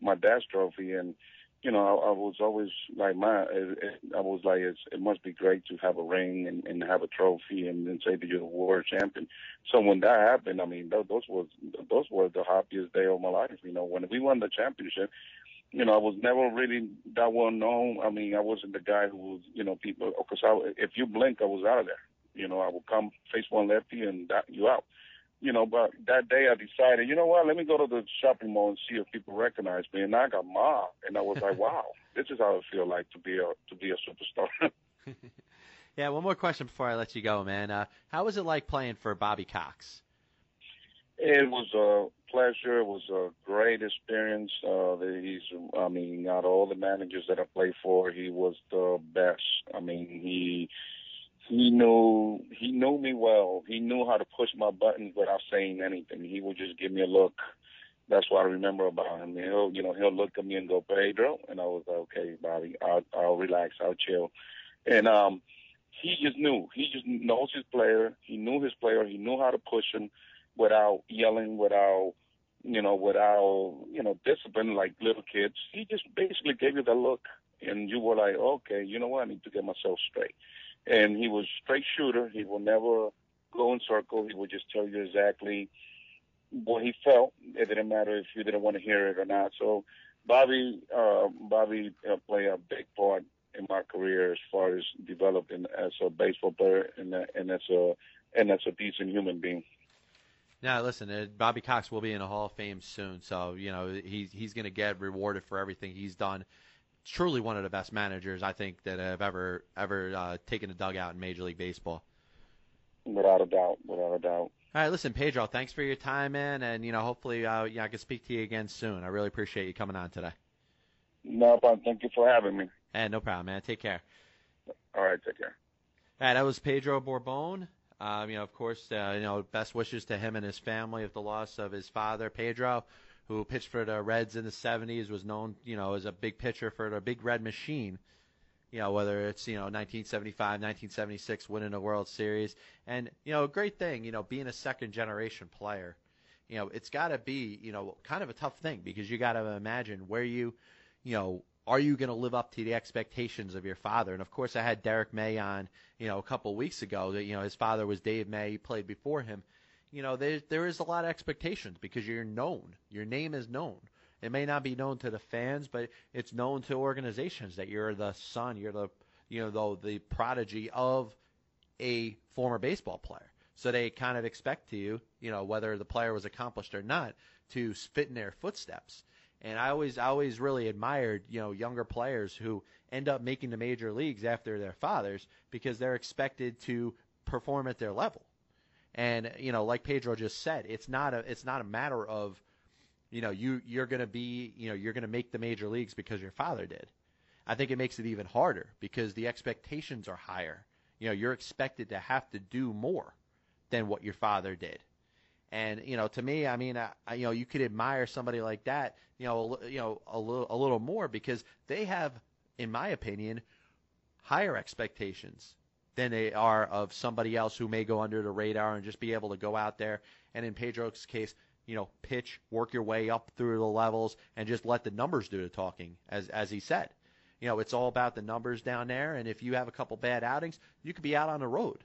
my dad's trophy, and you know, I, I was always like, my, it, it, I was like, it's, it must be great to have a ring and, and have a trophy and, and say that you're the world champion. So when that happened, I mean, those, those was those were the happiest day of my life. You know, when we won the championship, you know, I was never really that well known. I mean, I wasn't the guy who was, you know, people, because I, if you blink, I was out of there. You know, I would come face one lefty and that, you out. You know, but that day I decided, you know what, let me go to the shopping mall and see if people recognize me. And I got mobbed, and I was like, wow, this is how it feel like to be a to be a superstar. yeah, one more question before I let you go, man. Uh, how was it like playing for Bobby Cox? It was a pleasure. It was a great experience. Uh, he's, I mean, out of all the managers that I played for, he was the best. I mean, he he knew he knew me well. He knew how to push my buttons without saying anything. He would just give me a look. That's what I remember about him. He'll, you know, he'll look at me and go, Pedro, and I was like, okay, Bobby, I'll, I'll relax, I'll chill. And um, he just knew. He just knows his player. He knew his player. He knew how to push him without yelling, without you know, without you know discipline like little kids. He just basically gave you the look, and you were like, okay, you know what, I need to get myself straight. And he was straight shooter. He will never go in circle. He would just tell you exactly what he felt. It didn't matter if you didn't want to hear it or not. So Bobby, uh, Bobby uh, played a big part in my career as far as developing as a baseball player and, and as a and as a decent human being. Now, listen, uh, Bobby Cox will be in a Hall of Fame soon, so you know he's he's going to get rewarded for everything he's done. Truly one of the best managers I think that have ever ever uh, taken a dugout in Major League Baseball. Without a doubt, without a doubt. All right, listen, Pedro, thanks for your time, man, and you know hopefully uh, yeah I can speak to you again soon. I really appreciate you coming on today. No problem. Thank you for having me. And no problem, man. Take care. All right, take care. All right, that was Pedro Borbon. Um, you know, of course, uh, you know, best wishes to him and his family of the loss of his father, Pedro, who pitched for the Reds in the 70s, was known, you know, as a big pitcher for the Big Red Machine. You know, whether it's, you know, 1975, 1976, winning a World Series. And, you know, a great thing, you know, being a second generation player. You know, it's got to be, you know, kind of a tough thing because you got to imagine where you, you know, are you going to live up to the expectations of your father? And of course, I had Derrek May on, you know, a couple of weeks ago. That you know, his father was Dave May. He played before him. You know, there there is a lot of expectations because you're known. Your name is known. It may not be known to the fans, but it's known to organizations that you're the son, you're the you know the the prodigy of a former baseball player. So they kind of expect to you, you know, whether the player was accomplished or not, to fit in their footsteps. And I always, I always really admired, you know, younger players who end up making the major leagues after their fathers because they're expected to perform at their level. And you know, like Pedro just said, it's not a, it's not a matter of, you know, you you're going to be, you know, you're going to make the major leagues because your father did. I think it makes it even harder because the expectations are higher. You know, you're expected to have to do more than what your father did. And you know, to me, I mean, I, you know, you could admire somebody like that, you know, you know, a little, a little more because they have, in my opinion, higher expectations than they are of somebody else who may go under the radar and just be able to go out there and, in Pedro's case, you know, pitch, work your way up through the levels, and just let the numbers do the talking, as as he said. You know, it's all about the numbers down there, and if you have a couple bad outings, you could be out on the road.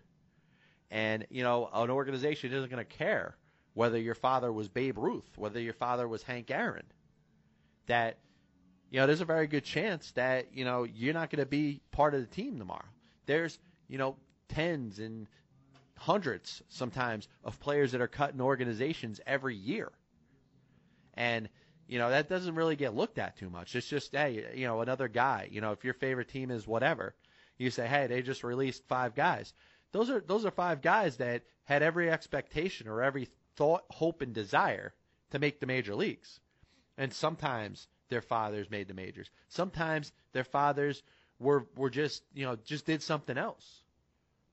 And you know, an organization isn't going to care whether your father was Babe Ruth, whether your father was Hank Aaron. That you know, there's a very good chance that you know you're not going to be part of the team tomorrow. There's you know tens and hundreds sometimes of players that are cut in organizations every year, and you know that doesn't really get looked at too much. It's just hey, you know, another guy. You know, if your favorite team is whatever, you say, hey, they just released five guys. Those are those are five guys that had every expectation or every thought, hope, and desire to make the major leagues, and sometimes their fathers made the majors. Sometimes their fathers were were just you know just did something else.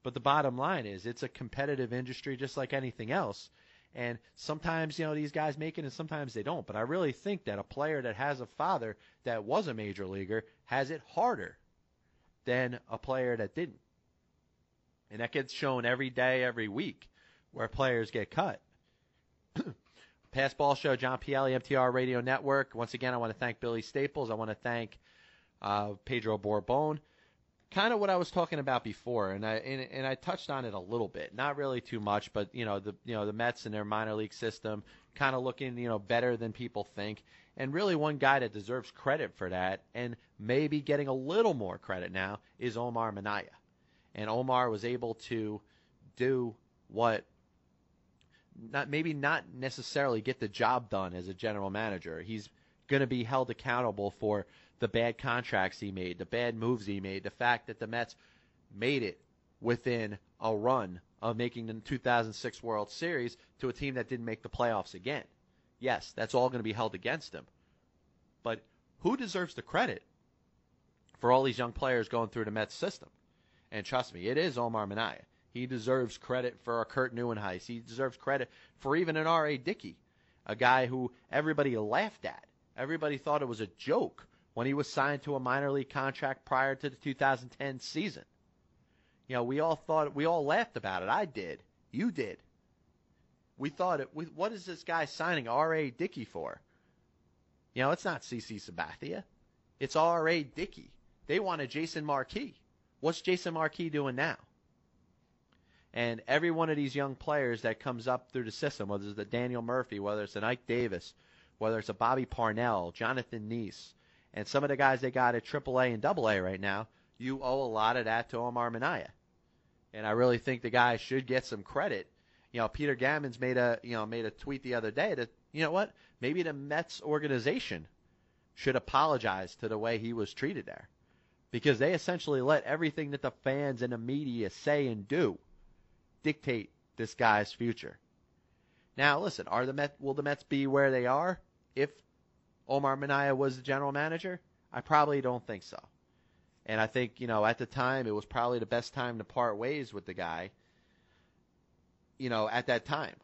But the bottom line is it's a competitive industry just like anything else. And sometimes, you know, these guys make it and sometimes they don't. But I really think that a player that has a father that was a major leaguer has it harder than a player that didn't. And that gets shown every day, every week, where players get cut. Passball Show, John Pielli, MTR Radio Network. Once again, I want to thank Billy Staples. I want to thank uh, Pedro Borbon. Kind of what I was talking about before, and I and, and I touched on it a little bit, not really too much, but you know the you know the Mets and their minor league system, kind of looking you know better than people think, and really one guy that deserves credit for that, and maybe getting a little more credit now is Omar Minaya, and Omar was able to do what not maybe not necessarily get the job done as a general manager. He's going to be held accountable for the bad contracts he made, the bad moves he made, the fact that the Mets made it within a run of making the 2006 World Series to a team that didn't make the playoffs again. Yes, that's all going to be held against him. But who deserves the credit for all these young players going through the Mets system? And trust me, it is Omar Minaya. He deserves credit for a Kirk Nieuwenhuis. He deserves credit for even an R.A. Dickey, a guy who everybody laughed at. Everybody thought it was a joke when he was signed to a minor league contract prior to the 2010 season. You know, we all thought, we all laughed about it. I did. You did. We thought it, what is this guy signing R.A. Dickey for? You know, it's not CC Sabathia. It's R.A. Dickey. They wanted Jason Marquis. What's Jason Marquis doing now? And every one of these young players that comes up through the system, whether it's a Daniel Murphy, whether it's an Ike Davis, whether it's a Bobby Parnell, Jonathan Niese, and some of the guys they got at AAA and AA right now, you owe a lot of that to Omar Minaya. And I really think the guy should get some credit. You know, Peter Gammons made a you know made a tweet the other day that you know what maybe the Mets organization should apologize to the way he was treated there, because they essentially let everything that the fans and the media say and do dictate this guy's future. Now, listen, are the Mets, will the Mets be where they are if Omar Minaya was the general manager? I probably don't think so. And I think, you know, at the time, it was probably the best time to part ways with the guy, you know, at that time.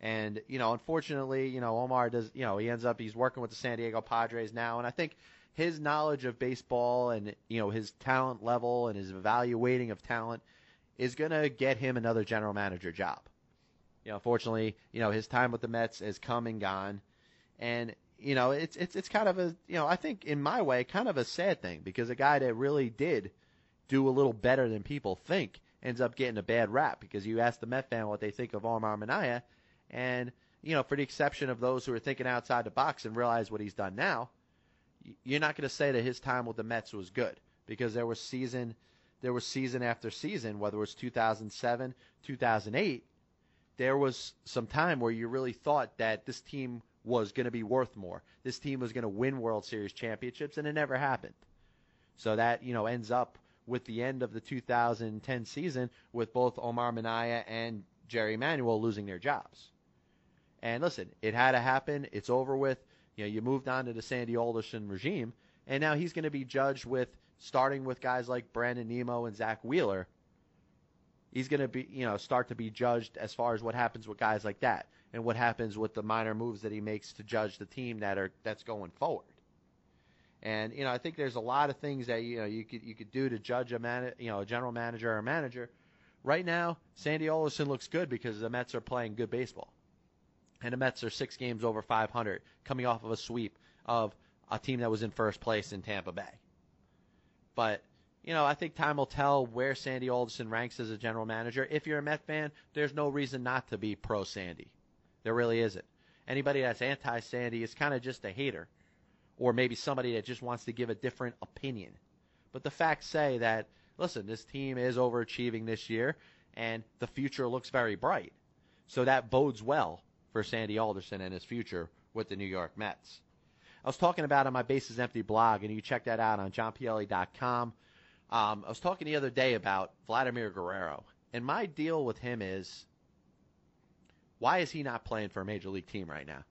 And, you know, unfortunately, you know, Omar does, you know, he ends up, he's working with the San Diego Padres now. And I think his knowledge of baseball and, you know, his talent level and his evaluating of talent is going to get him another general manager job. You know, unfortunately, you know, his time with the Mets has come and gone. And, you know, it's it's it's kind of a, you know, I think in my way kind of a sad thing because a guy that really did do a little better than people think ends up getting a bad rap because you ask the Met fan what they think of Omar Minaya and, you know, for the exception of those who are thinking outside the box and realize what he's done now, you're not going to say that his time with the Mets was good because there was season – there was season after season, whether it was 2007, 2008, there was some time where you really thought that this team was going to be worth more. This team was going to win World Series championships, and it never happened. So that, you know, ends up with the end of the 2010 season with both Omar Minaya and Jerry Manuel losing their jobs. And listen, it had to happen. It's over with. You know, you moved on to the Sandy Alderson regime, and now he's going to be judged with starting with guys like Brandon Nimmo and Zack Wheeler, he's going to be, you know, start to be judged as far as what happens with guys like that and what happens with the minor moves that he makes to judge the team that are that's going forward. And you know, I think there's a lot of things that you know you could you could do to judge a man, you know, a general manager or a manager. Right now, Sandy Alderson looks good because the Mets are playing good baseball, and the Mets are six games over 500, coming off of a sweep of a team that was in first place in Tampa Bay. But you know, I think time will tell where Sandy Alderson ranks as a general manager. If you're a Met fan, there's no reason not to be pro Sandy. There really isn't. Anybody that's anti Sandy is kind of just a hater, or maybe somebody that just wants to give a different opinion. But the facts say that, listen, this team is overachieving this year, and the future looks very bright. So that bodes well for Sandy Alderson and his future with the New York Mets. I was talking about on my Bases Empty blog, and you check that out on johnpielli.com. Um, I was talking the other day about Vladimir Guerrero, and my deal with him is why is he not playing for a major league team right now?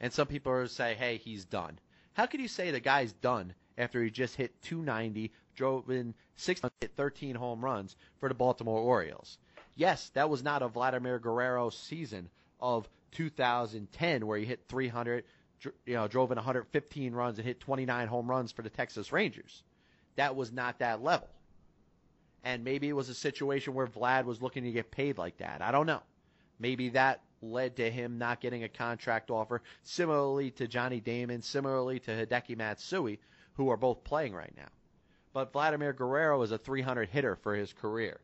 And some people say, hey, he's done. How could you say the guy's done after he just hit 290, drove in six, hit 13 home runs for the Baltimore Orioles? Yes, that was not a Vladimir Guerrero season of 2010 where he hit 300, you know, drove in 115 runs and hit 29 home runs for the Texas Rangers that was not that level. And maybe it was a situation where Vlad was looking to get paid like that. I don't know. Maybe that led to him not getting a contract offer, similarly to Johnny Damon, similarly to Hideki Matsui, who are both playing right now. But Vladimir Guerrero is a 300 hitter for his career.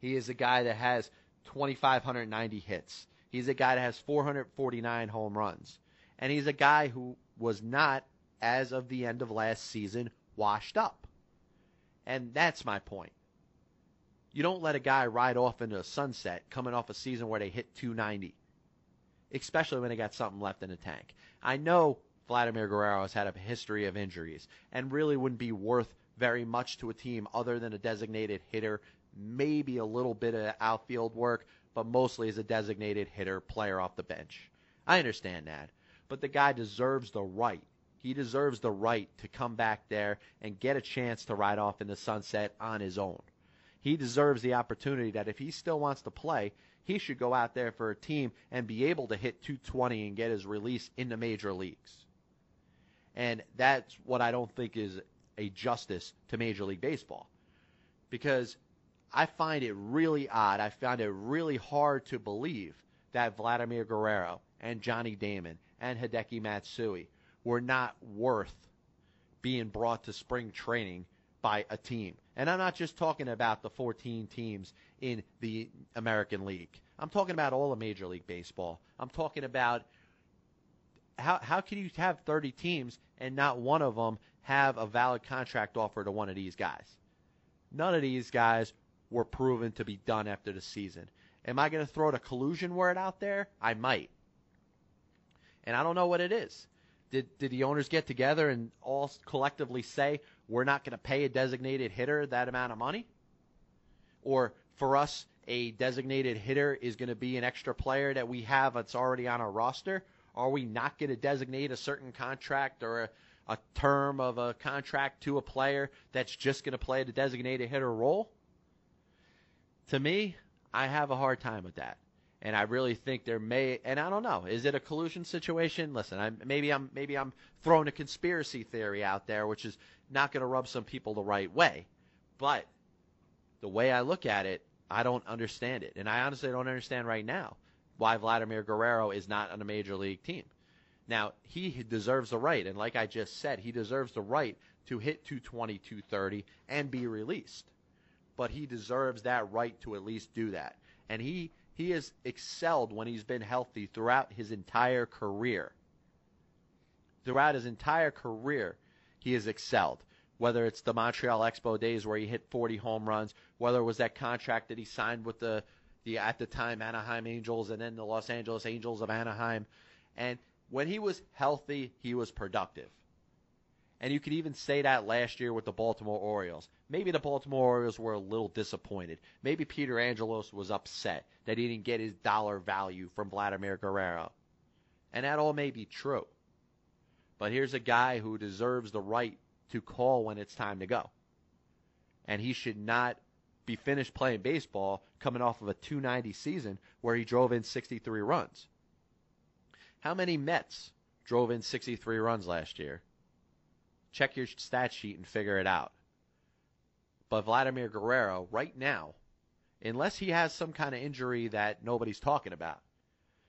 He is a guy that has 2,590 hits. He's a guy that has 449 home runs. And he's a guy who was not, as of the end of last season, washed up. And that's my point. You don't let a guy ride off into a sunset coming off a season where they hit 290, especially when they got something left in the tank. I know Vladimir Guerrero has had a history of injuries and really wouldn't be worth very much to a team other than a designated hitter, maybe a little bit of outfield work, but mostly as a designated hitter, player off the bench. I understand that. But the guy deserves the right he deserves the right to come back there and get a chance to ride off in the sunset on his own. He deserves the opportunity that if he still wants to play, he should go out there for a team and be able to hit 220 and get his release in the major leagues. And that's what I don't think is a justice to Major League Baseball. Because I find it really odd. I found it really hard to believe that Vladimir Guerrero and Johnny Damon and Hideki Matsui were not worth being brought to spring training by a team. And I'm not just talking about the 14 teams in the American League. I'm talking about all of Major League Baseball. I'm talking about how how can you have 30 teams and not one of them have a valid contract offer to one of these guys? None of these guys were proven to be done after the season. Am I going to throw the collusion word out there? I might. And I don't know what it is. Did did the owners get together and all collectively say we're not going to pay a designated hitter that amount of money? Or for us, a designated hitter is going to be an extra player that we have that's already on our roster? Are we not going to designate a certain contract or a, a term of a contract to a player that's just going to play the designated hitter role? To me, I have a hard time with that. And I really think there may and I don't know. Is it a collusion situation? Listen I'm, maybe I'm maybe I'm throwing a conspiracy theory out there which is not going to rub some people the right way. But the way I look at it I don't understand it. And I honestly don't understand right now why Vladimir Guerrero is not on a major league team. Now he deserves the right. And like I just said he deserves the right to hit 220 230 and be released but he deserves that right to at least do that and he he has excelled when he's been healthy throughout his entire career. Throughout his entire career, he has excelled. Whether it's the Montreal Expo days where he hit 40 home runs, whether it was that contract that he signed with the, the at the time Anaheim Angels and then the Los Angeles Angels of Anaheim. And when he was healthy, he was productive. And you could even say that last year with the Baltimore Orioles. Maybe the Baltimore Orioles were a little disappointed. Maybe Peter Angelos was upset that he didn't get his dollar value from Vladimir Guerrero. And that all may be true. But here's a guy who deserves the right to call when it's time to go. And he should not be finished playing baseball coming off of a 290 season where he drove in 63 runs. How many Mets drove in 63 runs last year? Check your stat sheet and figure it out. But Vladimir Guerrero, right now, unless he has some kind of injury that nobody's talking about,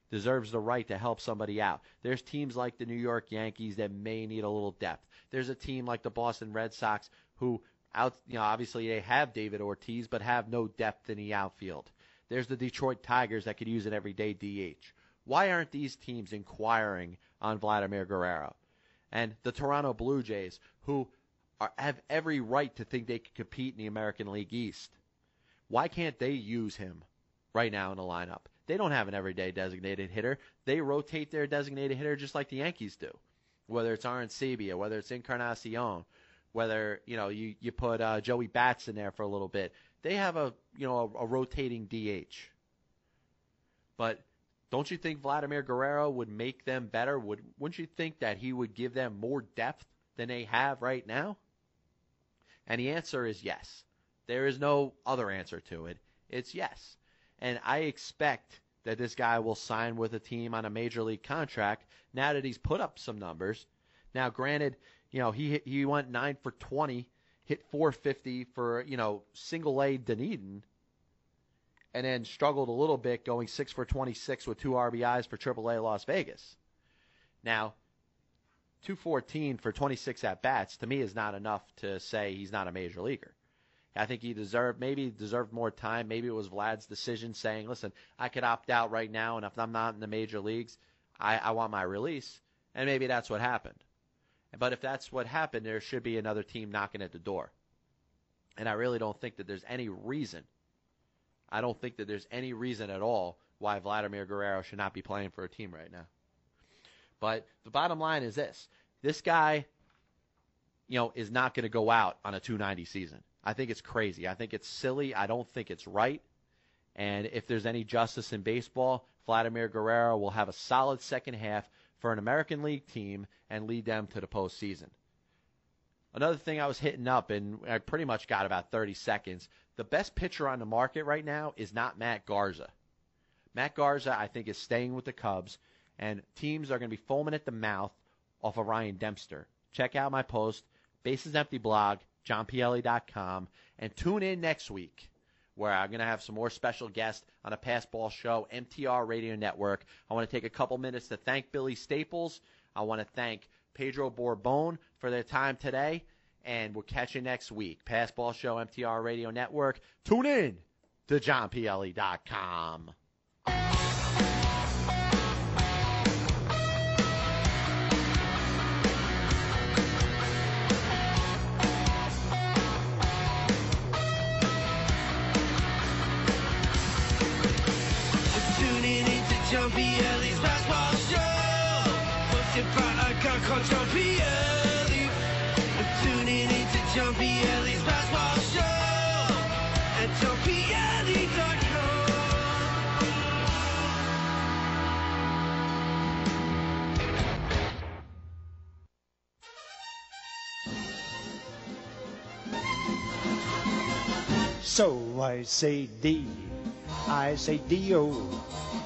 deserves the right to help somebody out. There's teams like the New York Yankees that may need a little depth. There's a team like the Boston Red Sox who out you know obviously they have David Ortiz but have no depth in the outfield. There's the Detroit Tigers that could use an everyday DH. Why aren't these teams inquiring on Vladimir Guerrero? And the Toronto Blue Jays who are, have every right to think they can compete in the American League East. Why can't they use him right now in the lineup? They don't have an everyday designated hitter. They rotate their designated hitter just like the Yankees do. Whether it's Arencibia, whether it's Encarnacion, whether you know you you put uh, Joey Bats in there for a little bit. They have a you know a, a rotating DH. But don't you think Vladimir Guerrero would make them better? Would wouldn't you think that he would give them more depth than they have right now? And the answer is yes. There is no other answer to it. It's yes. And I expect that this guy will sign with a team on a major league contract now that he's put up some numbers. Now, granted, you know, he he went 9 for 20, hit 450 for, you know, single A Dunedin and then struggled a little bit going 6 for 26 with two RBIs for AAA Las Vegas. Now, 214 for 26 at bats to me is not enough to say he's not a major leaguer. I think he deserved maybe deserved more time. Maybe it was Vlad's decision saying, "Listen, I could opt out right now, and if I'm not in the major leagues, I, I want my release." And maybe that's what happened. But if that's what happened, there should be another team knocking at the door. And I really don't think that there's any reason. I don't think that there's any reason at all why Vladimir Guerrero should not be playing for a team right now. But the bottom line is this: this guy, you know, is not going to go out on a 290 season. I think it's crazy. I think it's silly. I don't think it's right. And if there's any justice in baseball, Vladimir Guerrero will have a solid second half for an American League team and lead them to the postseason. Another thing I was hitting up, and I pretty much got about 30 seconds. The best pitcher on the market right now is not Matt Garza. Matt Garza, I think, is staying with the Cubs, and teams are going to be foaming at the mouth off of Ryan Dempster. Check out my post, Bases Empty blog, johnpielli.com, and tune in next week where I'm going to have some more special guests on a Passball Show, MTR Radio Network. I want to take a couple minutes to thank Billy Staples. I want to thank Pedro Borbon for their time today, and we'll catch you next week. Passball Show, MTR Radio Network. Tune in to johnpielli.com. So I say D, I say D-O,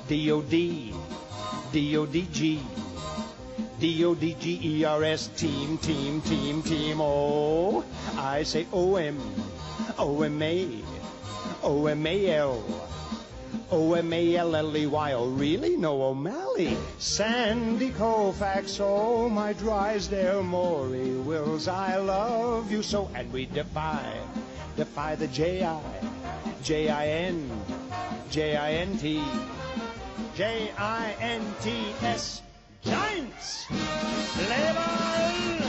D-O-D, D-O-D-G, D-O-D-G-E-R-S, team, team, team, team, O. I say O-M, O-M-A, O-M-A-L, O-M-A-L-L-E-Y, oh really? No O'Malley. Sandy Koufax, oh my Drysdale Maury, Wills, I love you so, and we defy defy the J-I, J-I-N, J-I-N-T, J-I-N-T-S, Giants! Level!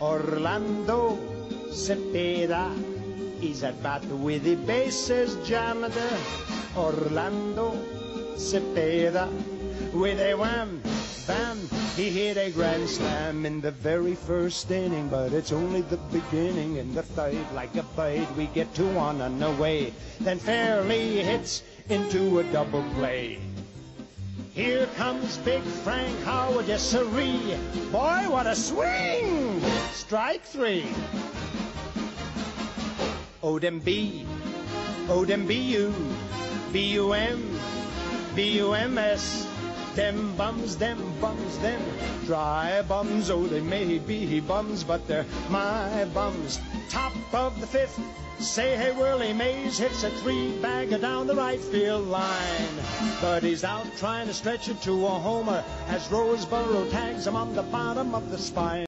Orlando Cepeda is at bat with the bases jammed. Orlando Cepeda with a wham, bam, he hit a grand slam in the very first inning, but it's only the beginning. In the third, like a bird, we get two on and away. Then Fairly hits into a double play. Here comes Big Frank Howard, yes sirree. Boy, what a swing! Strike three. Odem B, Odem B-U, B-U-M, B-U-M-S, Them bums, them bums, them dry bums. Oh, they may be bums, but they're my bums. Top of the fifth. Say, hey, Willie Mays hits a three bagger down the right field line. But he's out trying to stretch it to a homer as Roseboro tags him on the bottom of the spine.